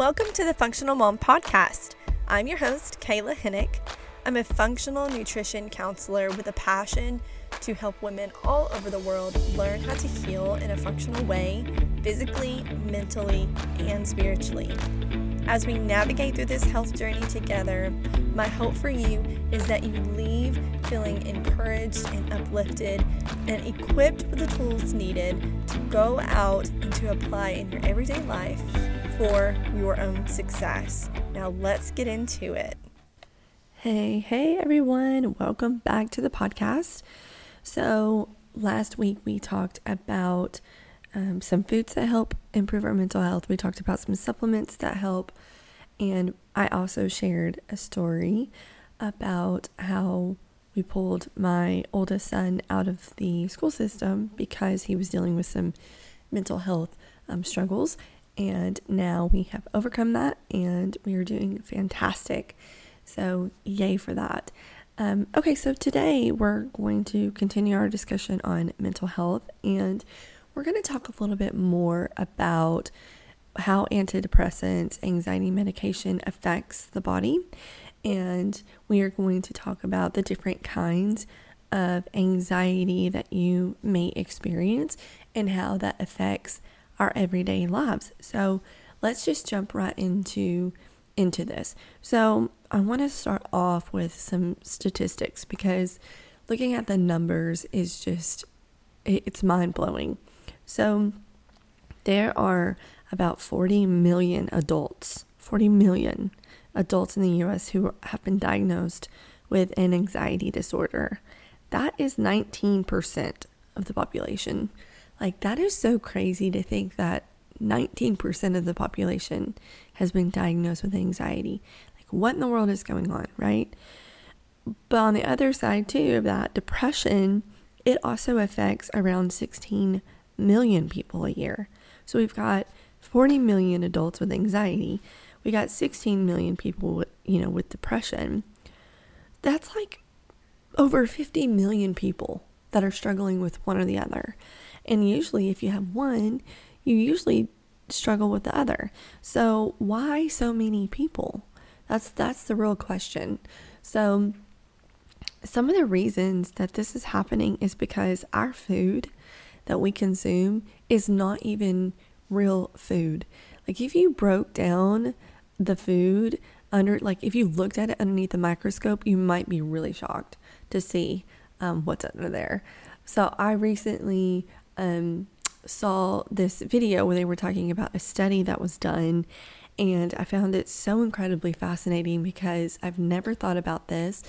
Welcome to the Functional Mom Podcast. I'm your host, Kaila Hennick. I'm a functional nutrition counselor with a passion to help women all over the world learn how to heal in a functional way, physically, mentally, and spiritually. As we navigate through this health journey together, my hope for you is that you leave feeling encouraged and uplifted and equipped with the tools needed to go out and to apply in your everyday life for your own success. Now, let's get into it. Hey, hey everyone, welcome back to the podcast. So, last week we talked about um, some foods that help improve our mental health. We talked about some supplements that help. And I also shared a story about how we pulled my oldest son out of the school system because he was dealing with some mental health um, struggles. And now we have overcome that and we are doing fantastic. So, yay for that. Um, okay, so today we're going to continue our discussion on mental health and we're going to talk a little bit more about how antidepressants, anxiety medication affects the body. And we are going to talk about the different kinds of anxiety that you may experience and how that affects our everyday lives. So let's just jump right into into this. So I want to start off with some statistics because looking at the numbers is just it's mind blowing. So there are about 40 million adults, 40 million adults in the US who have been diagnosed with an anxiety disorder. That is 19% of the population. Like, that is so crazy to think that 19% of the population has been diagnosed with anxiety. Like, what in the world is going on, right? But on the other side, too, of that, depression, it also affects around 16 million people a year. So we've got 40 million adults with anxiety. We got 16 million people with, you know, with depression. That's like over 50 million people that are struggling with one or the other. And usually if you have one, you usually struggle with the other. So why so many people? That's that's the real question. So some of the reasons that this is happening is because our food that we consume is not even real food. Like if you broke down the food under, like if you looked at it underneath the microscope, you might be really shocked to see um, what's under there. So I recently um, saw this video where they were talking about a study that was done and I found it so incredibly fascinating because I've never thought about this.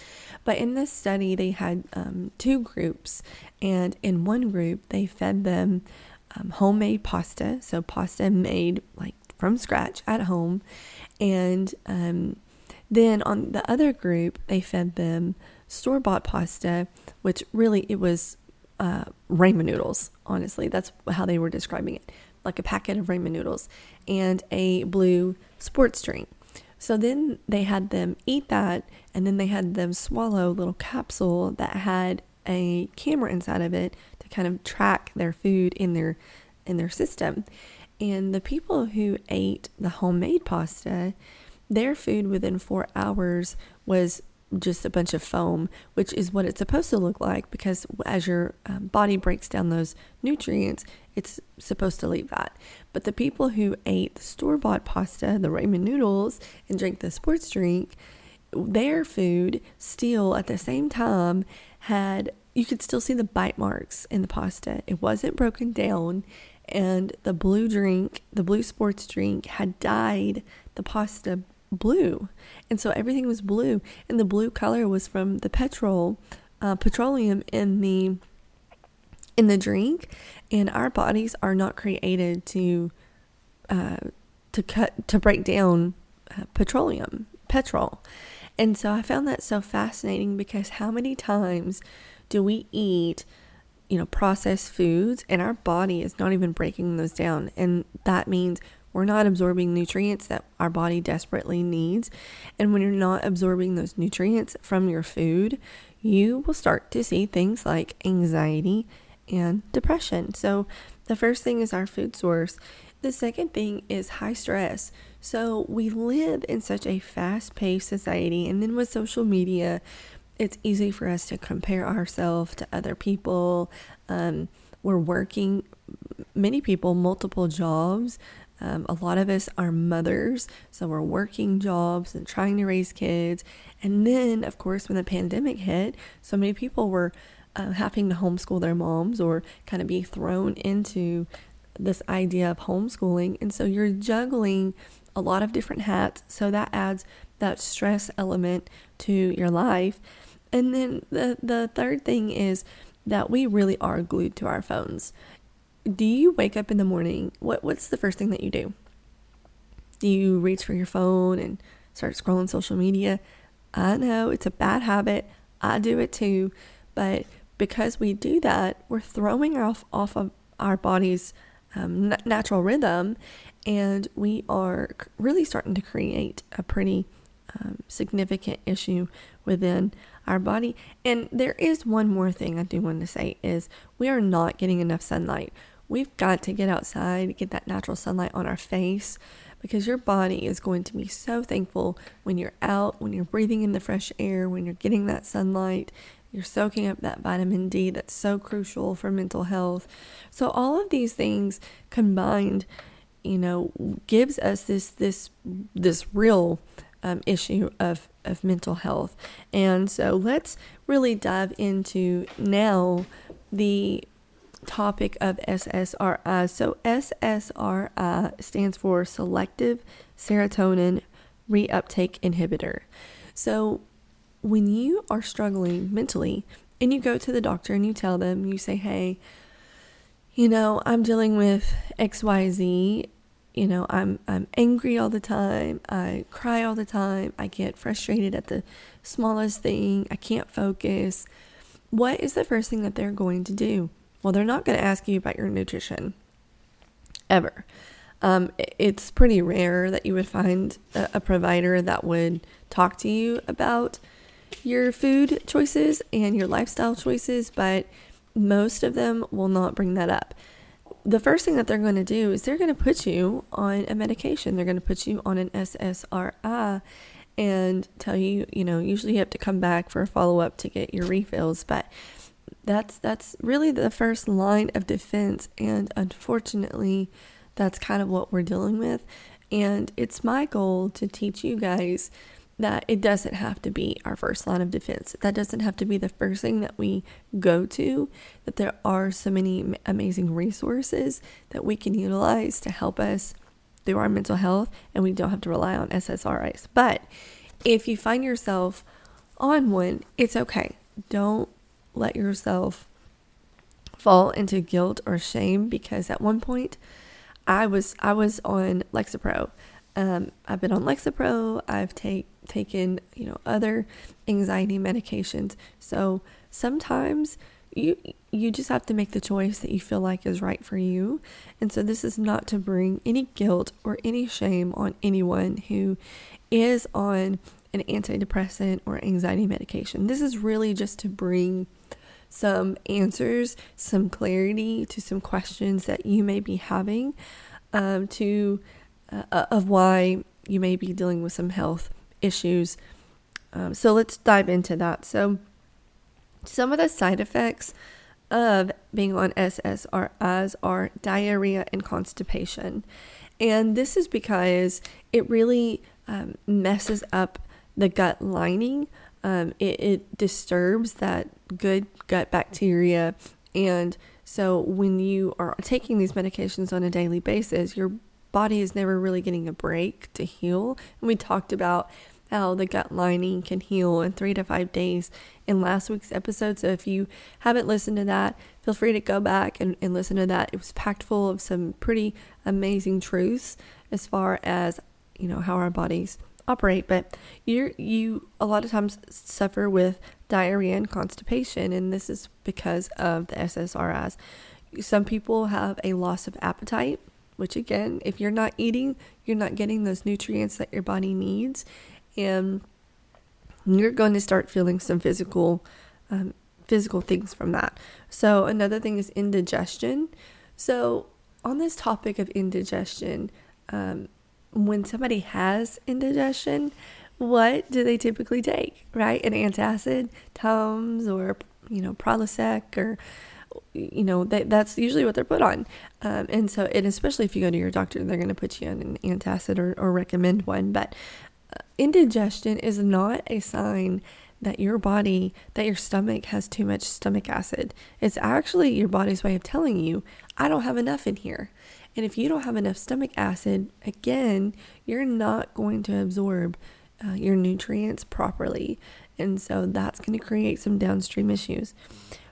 But in this study, they had um, two groups, and in one group, they fed them um, homemade pasta, so pasta made like from scratch at home, and um, then on the other group, they fed them store bought pasta, which really it was uh, ramen noodles. Honestly, that's how they were describing it like a packet of ramen noodles and a blue sports drink. So then they had them eat that, and then they had them swallow a little capsule that had a camera inside of it to kind of track their food in their in their system. And the people who ate the homemade pasta, their food within four hours was just a bunch of foam, which is what it's supposed to look like because as your um, body breaks down those nutrients, it's supposed to leave that. But the people who ate the store bought pasta, the ramen noodles, and drank the sports drink, their food still at the same time had, you could still see the bite marks in the pasta. It wasn't broken down. And the blue drink, the blue sports drink, had dyed the pasta blue. And so everything was blue. And the blue color was from the petrol, uh, petroleum in the in the drink and our bodies are not created to uh, to cut to break down uh, petroleum petrol and so i found that so fascinating because how many times do we eat you know processed foods and our body is not even breaking those down and that means we're not absorbing nutrients that our body desperately needs. And when you're not absorbing those nutrients from your food, you will start to see things like anxiety and depression. So, the first thing is our food source. The second thing is high stress. So we live in such a fast paced society, and then with social media, it's easy for us to compare ourselves to other people. Um, we're working, many people, multiple jobs. Um, a lot of us are mothers, so we're working jobs and trying to raise kids. And then, of course, when the pandemic hit, so many people were uh, having to homeschool their moms or kind of be thrown into this idea of homeschooling. And so you're juggling a lot of different hats. So that adds that stress element to your life. And then the, the third thing is that we really are glued to our phones. Do you wake up in the morning? What what's the first thing that you do? Do you reach for your phone and start scrolling social media? I know it's a bad habit. I do it too. But because we do that, we're throwing off off of our body's um, natural rhythm, and we are really starting to create a pretty um, significant issue within our body. And there is one more thing I do want to say is we are not getting enough sunlight. We've got to get outside, get that natural sunlight on our face because your body is going to be so thankful when you're out, when you're breathing in the fresh air, when you're getting that sunlight, you're soaking up that vitamin D that's so crucial for mental health. So all of these things combined, you know, gives us this this this real um, issue of of mental health. And so let's really dive into now the topic of SSRI. So SSRI stands for selective serotonin reuptake inhibitor. So when you are struggling mentally and you go to the doctor and you tell them, you say, hey, you know, I'm dealing with XYZ. You know, I'm I'm angry all the time. I cry all the time. I get frustrated at the smallest thing. I can't focus. What is the first thing that they're going to do? Well, they're not going to ask you about your nutrition ever. Um, it's pretty rare that you would find a, a provider that would talk to you about your food choices and your lifestyle choices, but most of them will not bring that up. The first thing that they're going to do is they're going to put you on a medication. They're going to put you on an SSRI and tell you, you know, usually you have to come back for a follow up to get your refills, but that's that's really the first line of defense and unfortunately that's kind of what we're dealing with and it's my goal to teach you guys that it doesn't have to be our first line of defense. That doesn't have to be the first thing that we go to. That there are so many amazing resources that we can utilize to help us through our mental health, and we don't have to rely on SSRIs. But if you find yourself on one, it's okay. Don't let yourself fall into guilt or shame because at one point I was I was on Lexapro. Um, I've been on Lexapro. I've take taken, you know, other anxiety medications. So sometimes you you just have to make the choice that you feel like is right for you. And so this is not to bring any guilt or any shame on anyone who is on an antidepressant or anxiety medication. This is really just to bring some answers, some clarity to some questions that you may be having um, to uh, of why you may be dealing with some health issues. Um, so let's dive into that. So, some of the side effects of being on SSRIs are diarrhea and constipation. And this is because it really um, messes up the gut lining. Um, it, it disturbs that good gut bacteria. And so, when you are taking these medications on a daily basis, your body is never really getting a break to heal. And we talked about how the gut lining can heal in three to five days in last week's episode. So if you haven't listened to that, feel free to go back and, and listen to that. It was packed full of some pretty amazing truths as far as, you know, how our bodies operate. But you you a lot of times suffer with diarrhea and constipation, and this is because of the SSRIs. Some people have a loss of appetite, which again, if you're not eating, you're not getting those nutrients that your body needs and you're going to start feeling some physical um, physical things from that. So another thing is indigestion. So on this topic of indigestion, um, when somebody has indigestion, what do they typically take, right? An antacid, Tums, or, you know, Prilosec, or, you know, they, that's usually what they're put on. Um, and so, and especially if you go to your doctor, they're going to put you on an antacid or, or recommend one. But uh, indigestion is not a sign that your body, that your stomach has too much stomach acid. It's actually your body's way of telling you, I don't have enough in here. And if you don't have enough stomach acid, again, you're not going to absorb uh, your nutrients properly. And so that's going to create some downstream issues.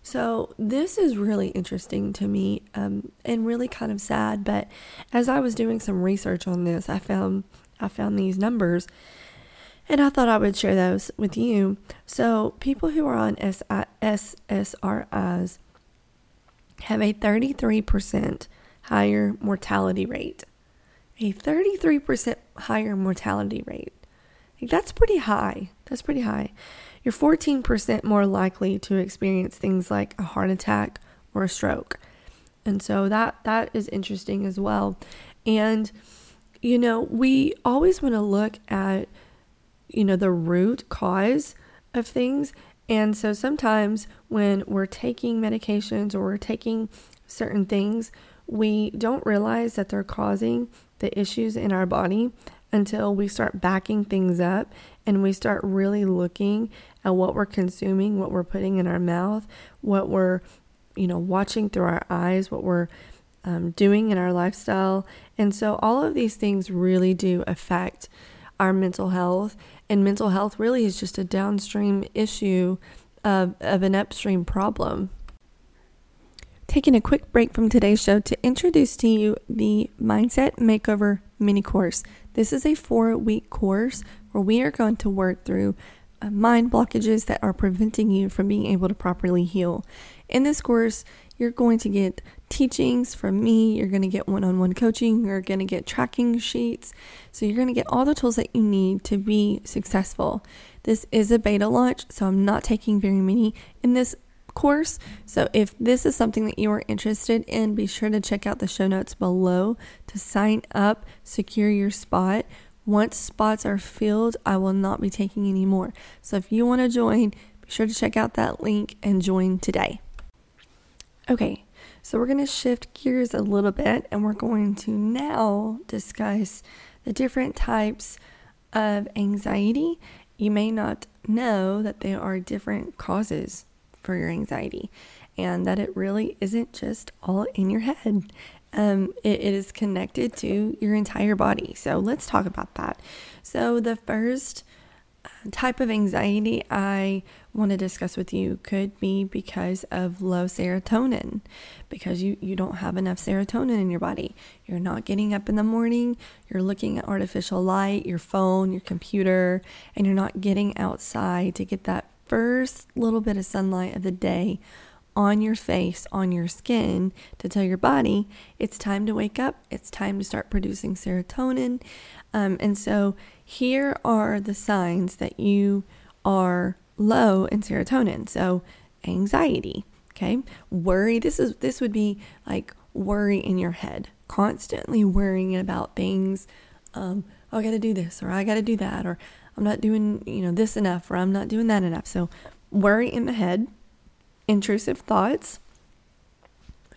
So, this is really interesting to me um, and really kind of sad. But as I was doing some research on this, I found I found these numbers and I thought I would share those with you. So, people who are on SSRIs have a 33% higher mortality rate. A 33% higher mortality rate. Like, That's pretty high. That's pretty high. You're 14% more likely to experience things like a heart attack or a stroke. And so that that is interesting as well. And you know, we always want to look at you know, the root cause of things. And so sometimes when we're taking medications or we're taking certain things, we don't realize that they're causing the issues in our body until we start backing things up and we start really looking at what we're consuming, what we're putting in our mouth, what we're, you know, watching through our eyes, what we're um, doing in our lifestyle. And so all of these things really do affect our mental health and mental health really is just a downstream issue of, of an upstream problem. Taking a quick break from today's show to introduce to you the Mindset Makeover mini course. This is a four week course where we are going to work through uh, mind blockages that are preventing you from being able to properly heal. In this course, you're going to get teachings from me, you're going to get one on one coaching, you're going to get tracking sheets. So, you're going to get all the tools that you need to be successful. This is a beta launch, so I'm not taking very many in this course. So, if this is something that you are interested in, be sure to check out the show notes below to sign up, secure your spot. Once spots are filled, I will not be taking any more. So, if you want to join, be sure to check out that link and join today. Okay, so we're going to shift gears a little bit and we're going to now discuss the different types of anxiety. You may not know that there are different causes for your anxiety and that it really isn't just all in your head. Um, it, it is connected to your entire body. So let's talk about that. So, the first type of anxiety I want to discuss with you could be because of low serotonin, because you, you don't have enough serotonin in your body. You're not getting up in the morning, you're looking at artificial light, your phone, your computer, and you're not getting outside to get that first little bit of sunlight of the day on your face, on your skin, to tell your body it's time to wake up, it's time to start producing serotonin. Um, and so here are the signs that you are low in serotonin. So anxiety, okay? Worry, this is this would be like worry in your head, constantly worrying about things. Um, oh, I got to do this or I got to do that or I'm not doing, you know, this enough or I'm not doing that enough. So worry in the head, intrusive thoughts,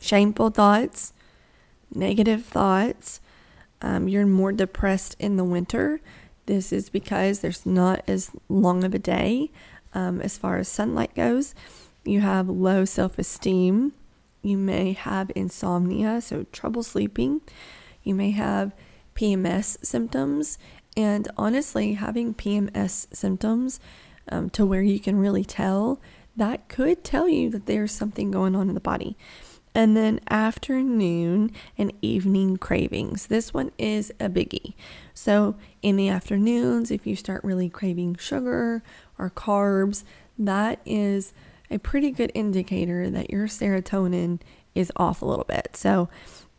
shameful thoughts, negative thoughts. Um, you're more depressed in the winter this is because there's not as long of a day um, as far as sunlight goes. You have low self esteem. You may have insomnia, so trouble sleeping. You may have PMS symptoms. And honestly, having PMS symptoms um, to where you can really tell, that could tell you that there's something going on in the body. And then afternoon and evening cravings. This one is a biggie. So, in the afternoons, if you start really craving sugar or carbs, that is a pretty good indicator that your serotonin is off a little bit. So,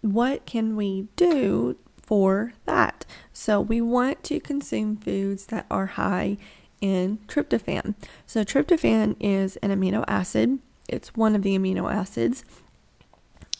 what can we do for that? So, we want to consume foods that are high in tryptophan. So, tryptophan is an amino acid, it's one of the amino acids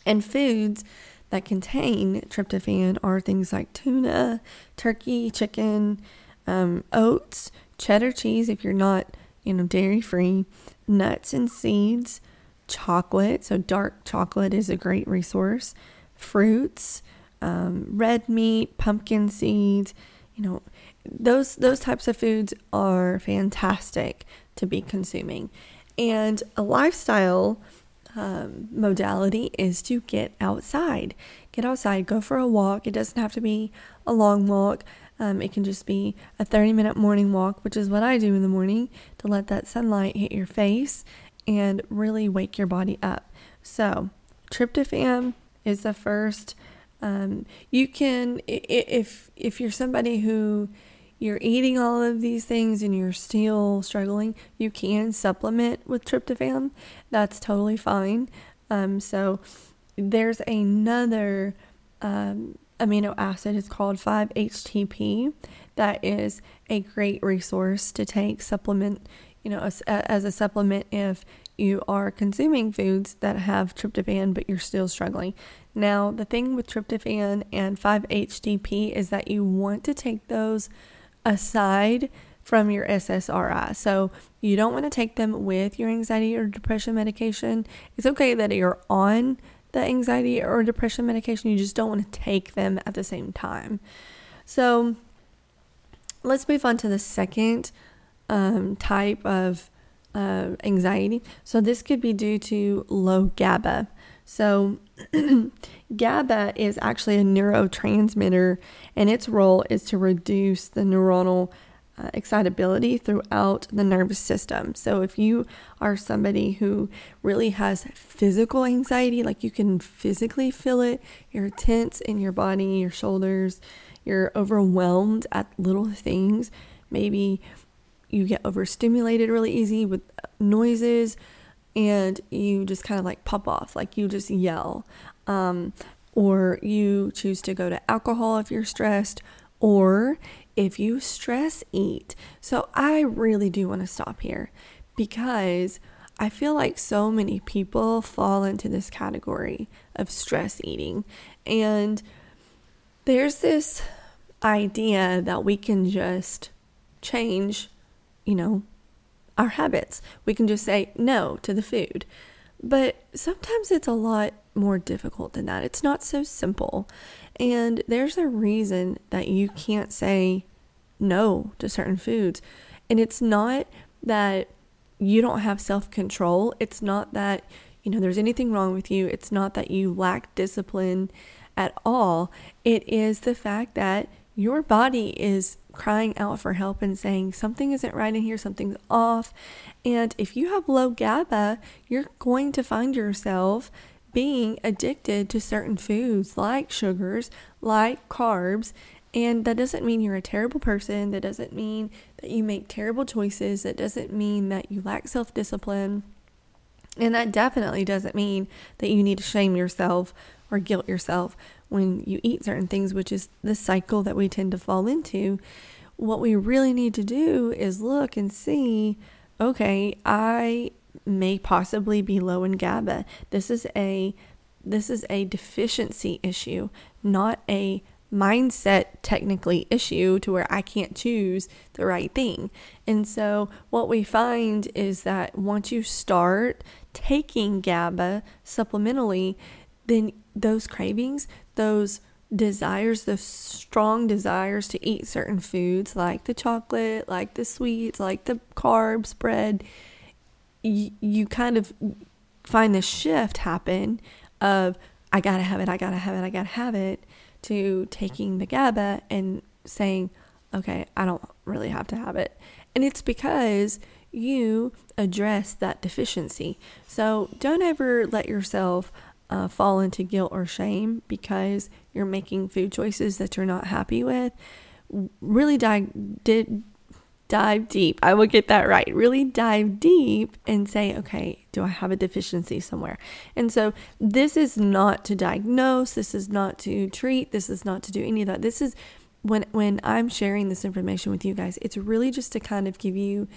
and foods that contain tryptophan are things like tuna, turkey, chicken, um, oats, cheddar cheese if you're not, you know, dairy free, nuts and seeds, chocolate. So dark chocolate is a great resource. Fruits, um, red meat, pumpkin seeds, you know, those those types of foods are fantastic to be consuming. And a lifestyle um, modality is to get outside. Get outside, go for a walk. It doesn't have to be a long walk. Um, it can just be a 30 minute morning walk, which is what I do in the morning to let that sunlight hit your face and really wake your body up. So, tryptophan is the first. Um, you can, if if you're somebody who you're eating all of these things and you're still struggling, you can supplement with tryptophan. That's totally fine. Um, so there's another um, amino acid. It's called 5-HTP. That is a great resource to take supplement. You know, as, as a supplement if you are consuming foods that have tryptophan but you're still struggling. Now, the thing with tryptophan and 5-HTP is that you want to take those aside from your SSRI. So you don't want to take them with your anxiety or depression medication. It's okay that you're on the anxiety or depression medication, you just don't want to take them at the same time. So let's move on to the second um, type of uh, anxiety. So this could be due to low GABA. So GABA is actually a neurotransmitter, and its role is to reduce the neuronal uh, excitability throughout the nervous system. So, if you are somebody who really has physical anxiety, like you can physically feel it, you're tense in your body, your shoulders, you're overwhelmed at little things, maybe you get overstimulated really easy with noises and you just kind of like pop off, like you just yell. Um, or you choose to go to alcohol if you're stressed, or if you stress eat. So I really do want to stop here because I feel like so many people fall into this category of stress eating. And there's this idea that we can just change, you know, our habits. We can just say no to the food. But sometimes it's a lot more difficult than that. It's not so simple. And there's a reason that you can't say no to certain foods. And it's not that you don't have self control. It's not that, you know, there's anything wrong with you. It's not that you lack discipline at all. It is the fact that your body is crying out for help and saying something isn't right in here, something's off. And if you have low GABA, you're going to find yourself being addicted to certain foods like sugars, like carbs. And that doesn't mean you're a terrible person. That doesn't mean that you make terrible choices. That doesn't mean that you lack self discipline. And that definitely doesn't mean that you need to shame yourself or guilt yourself when you eat certain things, which is the cycle that we tend to fall into. What we really need to do is look and see okay, I may possibly be low in GABA. This is a this is a deficiency issue, not a mindset technically issue to where I can't choose the right thing. And so what we find is that once you start taking GABA supplementally, then those cravings, those desires, those strong desires to eat certain foods like the chocolate, like the sweets, like the carbs, bread, you, you kind of find this shift happen of I gotta have it, I gotta have it, I gotta have it, to taking the GABA and saying, okay, I don't really have to have it. And it's because you address that deficiency. So don't ever let yourself uh, fall into guilt or shame because you're making food choices that you're not happy with. Really dive, did, dive deep. I will get that right. Really dive deep and say, okay, do I have a deficiency somewhere? And so this is not to diagnose, this is not to treat, this is not to do any of that. This is when when I'm sharing this information with you guys, it's really just to kind of give you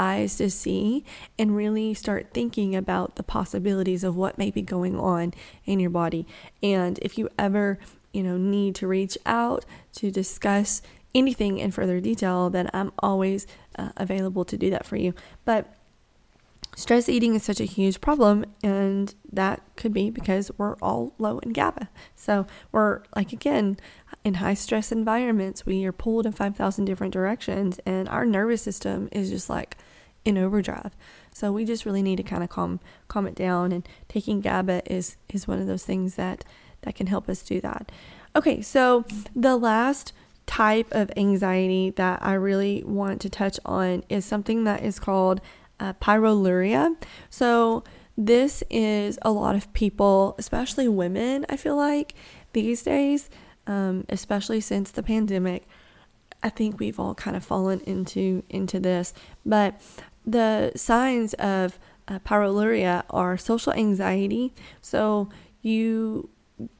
eyes to see and really start thinking about the possibilities of what may be going on in your body. And if you ever, you know, need to reach out to discuss anything in further detail, then I'm always uh, available to do that for you. But stress eating is such a huge problem, and that could be because we're all low in GABA. So we're like, again, in high stress environments, we are pulled in 5,000 different directions, and our nervous system is just like in overdrive. So we just really need to kind of calm calm it down and taking GABA is is one of those things that that can help us do that. Okay, so the last type of anxiety that I really want to touch on is something that is called uh, pyroluria. So, this is a lot of people, especially women, I feel like these days, um, especially since the pandemic. I think we've all kind of fallen into into this, but the signs of uh, are social anxiety. So you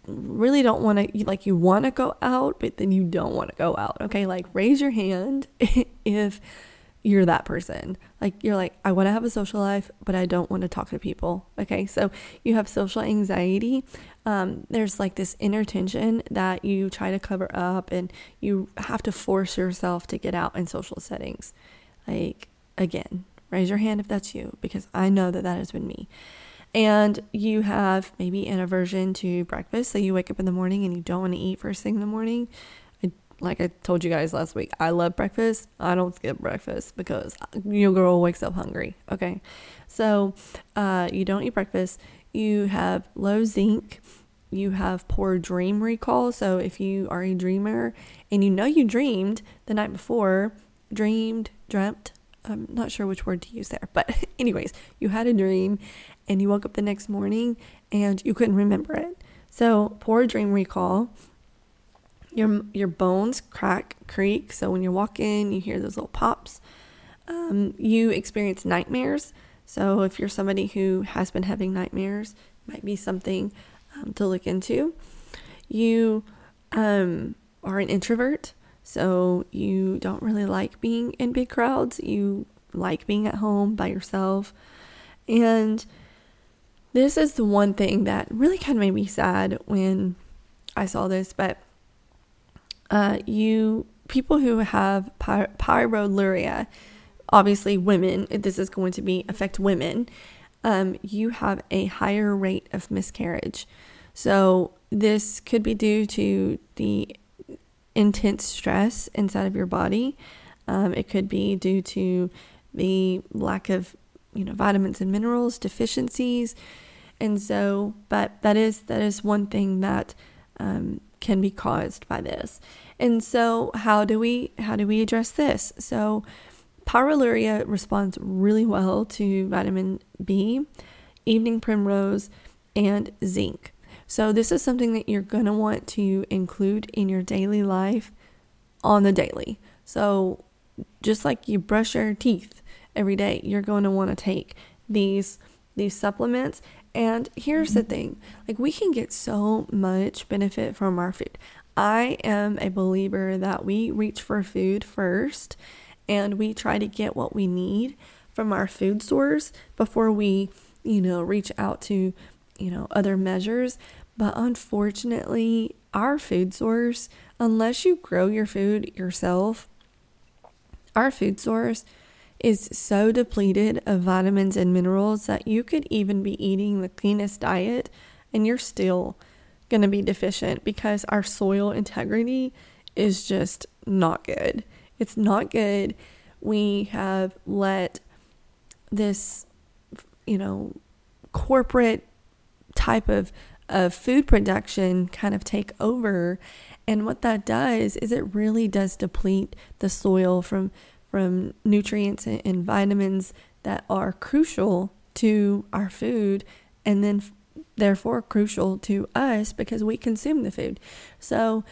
really don't want to like you want to go out but then you don't want to go out okay? Like raise your hand if you're that person. Like you're like i want to have a social life but i don't want to talk to people okay? So you have social anxiety. Um, there's like this inner tension that you try to cover up and you have to force yourself to get out in social settings. Like again raise your hand if that's you because i know that that has been me and you have maybe an aversion to breakfast. So you wake up in the morning and you don't want to eat first thing in the morning. I, like I told you guys last week, I love breakfast. I don't skip breakfast because your girl wakes up hungry. Okay. So uh, you don't eat breakfast. You have low zinc. You have poor dream recall. So if you are a dreamer and you know you dreamed the night before, dreamed, dreamt, I'm not sure which word to use there, but anyways, you had a dream and you woke up the next morning and you couldn't remember it. So, poor dream recall. Your your bones crack, creak. So when you walk in, you hear those little pops. Um, you experience nightmares. So if you're somebody who has been having nightmares, might be something um, to look into. You um, are an introvert, so you don't really like being in big crowds. You like being at home by yourself, and this is the one thing that really kind of made me sad when I saw this, but uh, you people who have py- pyroluria, obviously women, this is going to be affect women. Um, you have a higher rate of miscarriage. So this could be due to the intense stress inside of your body. Um, it could be due to the lack of you know vitamins and minerals deficiencies. And so but that is that is one thing that um, can be caused by this. And so how do we how do we address this? So pyroluria responds really well to vitamin b evening primrose and zinc so this is something that you're going to want to include in your daily life on the daily so just like you brush your teeth every day, you're going to want to take these these supplements. And here's the mm-hmm. thing, like we can get so much benefit from our food. I am a believer that we reach for food first and we try to get what we need from our food source before we, you know, reach out to, you know, other measures. But unfortunately, our food source, unless you grow your food yourself, our food source is so depleted of vitamins and minerals that you could even be eating the cleanest diet and you're still going to be deficient because our soil integrity is just not good. It's not good. We have let this, you know, corporate type of, of food production kind of take over. And what that does is it really does deplete the soil from from nutrients and vitamins that are crucial to our food and then therefore crucial to us because we consume the food. So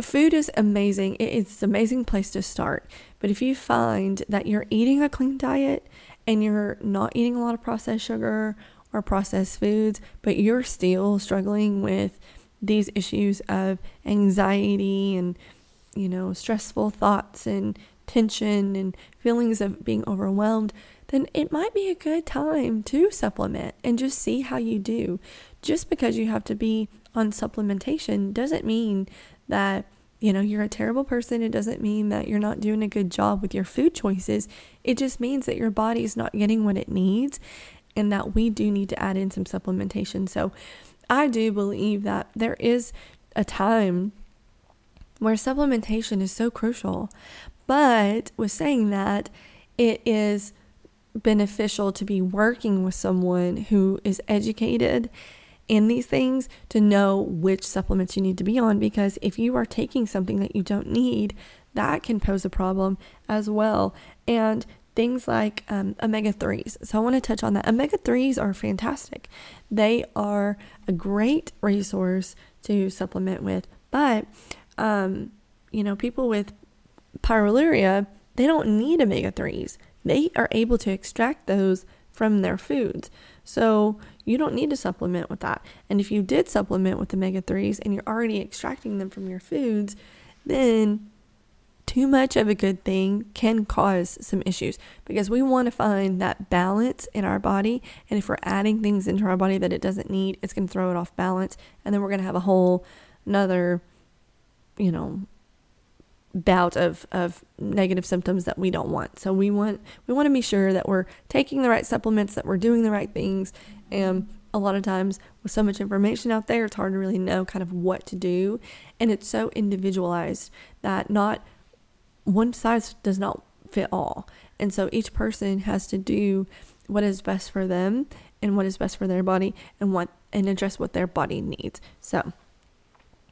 food is amazing. It's an amazing place to start. But if you find that you're eating a clean diet and you're not eating a lot of processed sugar or processed foods, but you're still struggling with these issues of anxiety and you know stressful thoughts and tension and feelings of being overwhelmed, then it might be a good time to supplement and just see how you do. Just because you have to be on supplementation doesn't mean that you know you're a terrible person. It doesn't mean that you're not doing a good job with your food choices. It just means that your body is not getting what it needs and that we do need to add in some supplementation so i do believe that there is a time where supplementation is so crucial but with saying that it is beneficial to be working with someone who is educated in these things to know which supplements you need to be on because if you are taking something that you don't need, that can pose a problem as well. And things like um, omega 3s. So, I want to touch on that. Omega 3s are fantastic, they are a great resource to supplement with. But, um, you know, people with pyroluria, they don't need omega 3s. They are able to extract those from their foods. So you don't need to supplement with that. And if you did supplement with omega 3s and you're already extracting them from your foods, then too much of a good thing can cause some issues because we want to find that balance in our body. And if we're adding things into our body that it doesn't need, it's going to throw it off balance. And then we're going to have a whole another, you know, bout of, of negative symptoms that we don't want. So we want we want to be sure that we're taking the right supplements, that we're doing the right things. And a lot of times with so much information out there, it's hard to really know kind of what to do. And it's so individualized that not one size does not fit all. And so each person has to do what is best for them and what is best for their body and what and address what their body needs. So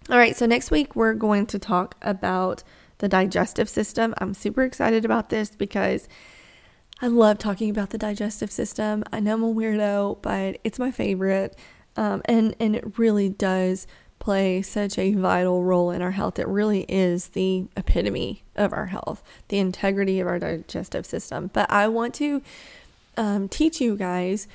all right, so next week we're going to talk about the digestive system. I'm super excited about this because I love talking about the digestive system. I know I'm a weirdo, but it's my favorite. Um, and, and it really does play such a vital role in our health. It really is the epitome of our health, the integrity of our digestive system. But I want to um, teach you guys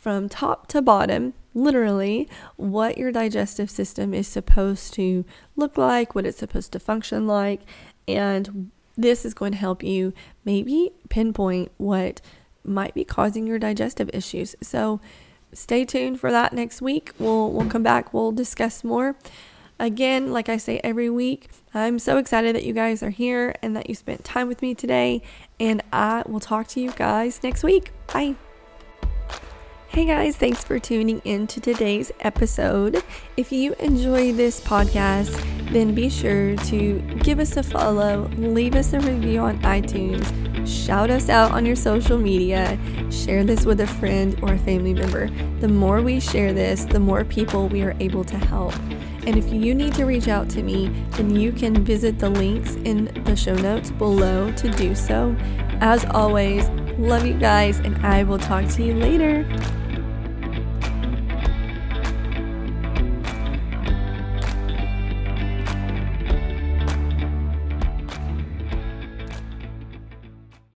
from top to bottom, literally, what your digestive system is supposed to look like, what it's supposed to function like, and this is going to help you maybe pinpoint what might be causing your digestive issues. So stay tuned for that next week. We'll we'll come back, we'll discuss more. Again, like I say every week, I'm so excited that you guys are here and that you spent time with me today. And I will talk to you guys next week. Bye. Hey guys, thanks for tuning in to today's episode. If you enjoy this podcast, then be sure to give us a follow, leave us a review on iTunes, shout us out on your social media, share this with a friend or a family member. The more we share this, the more people we are able to help. And if you need to reach out to me, then you can visit the links in the show notes below to do so. As always, love you guys, and I will talk to you later.